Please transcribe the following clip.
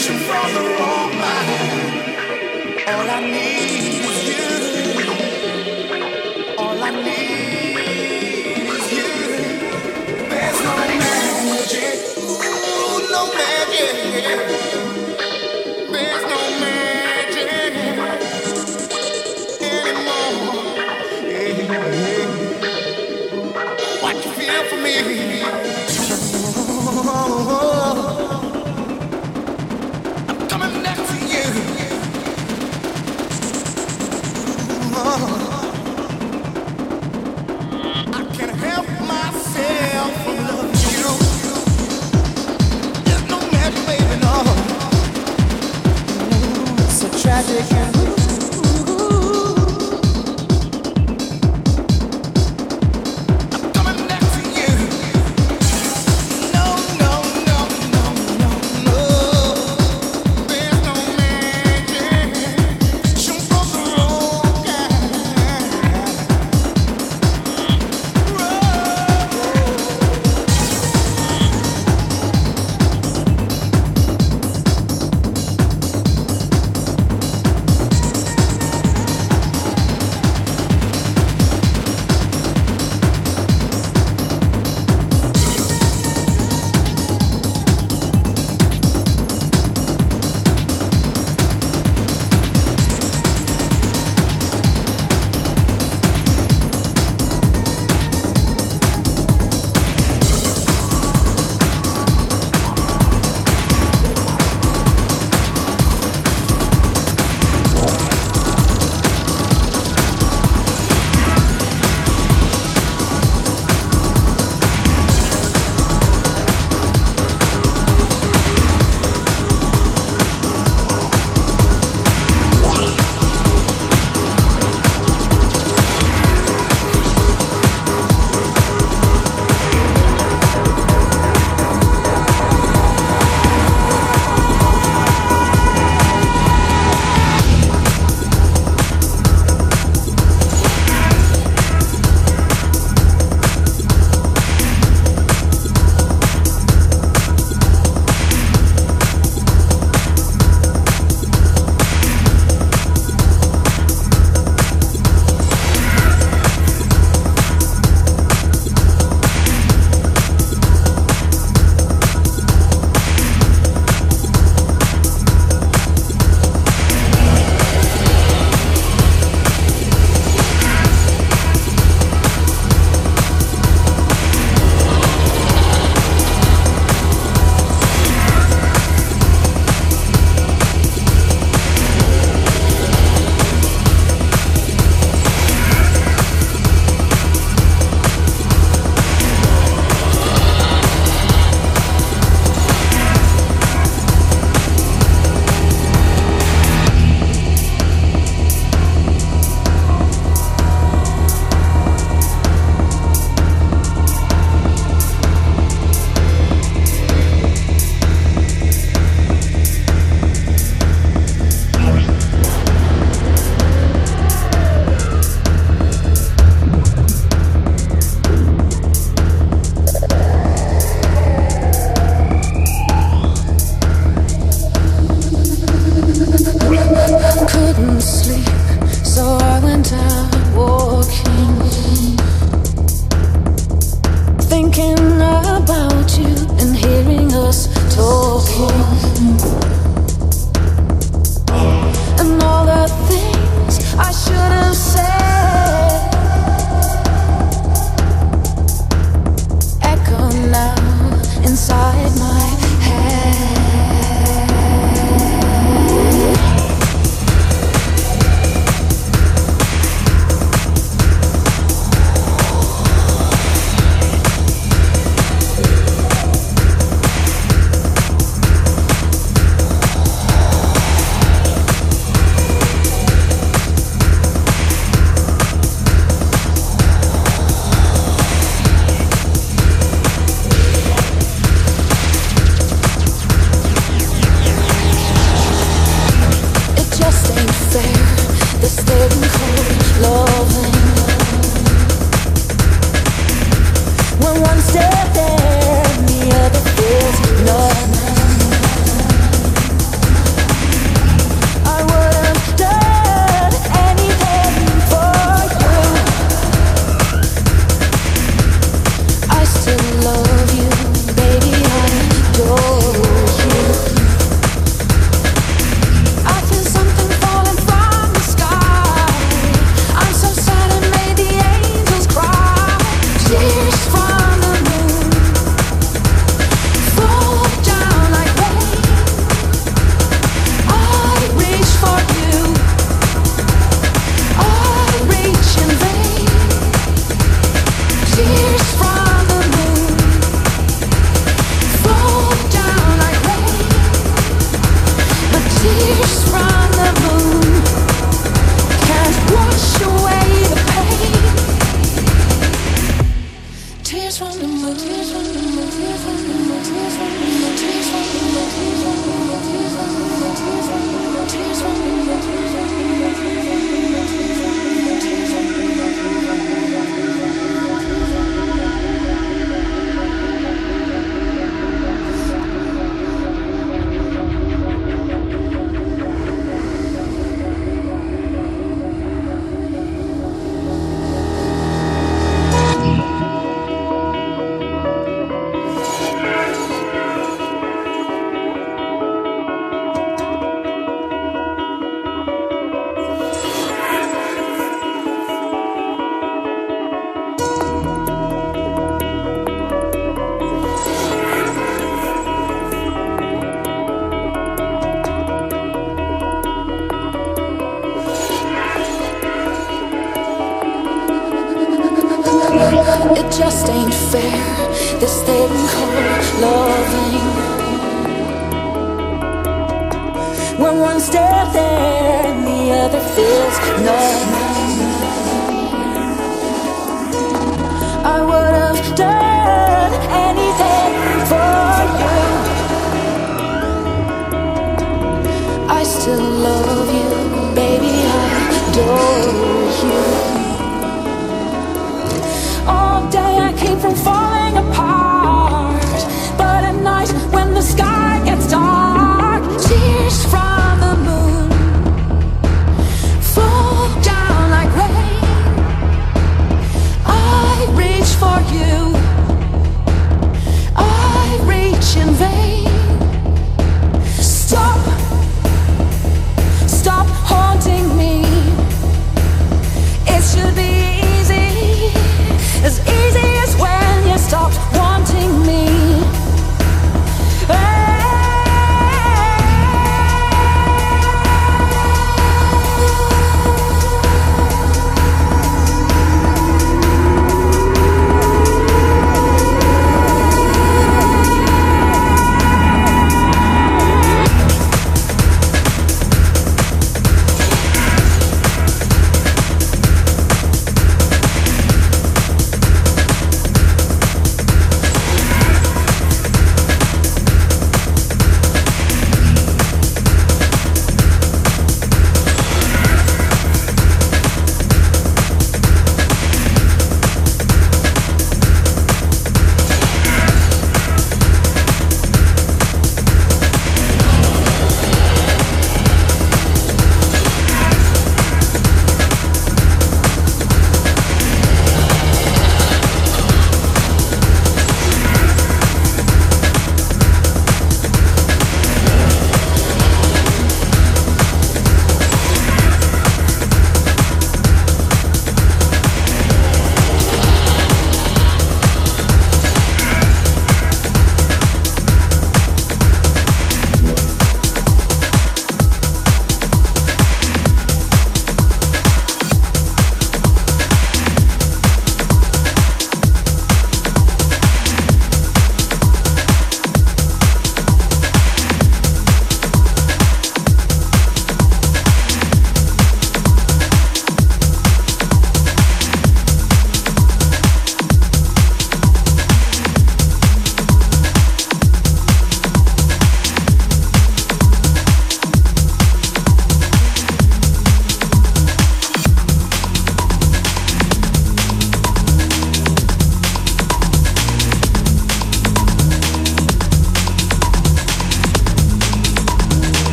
salvation from the wrong mind. All I need.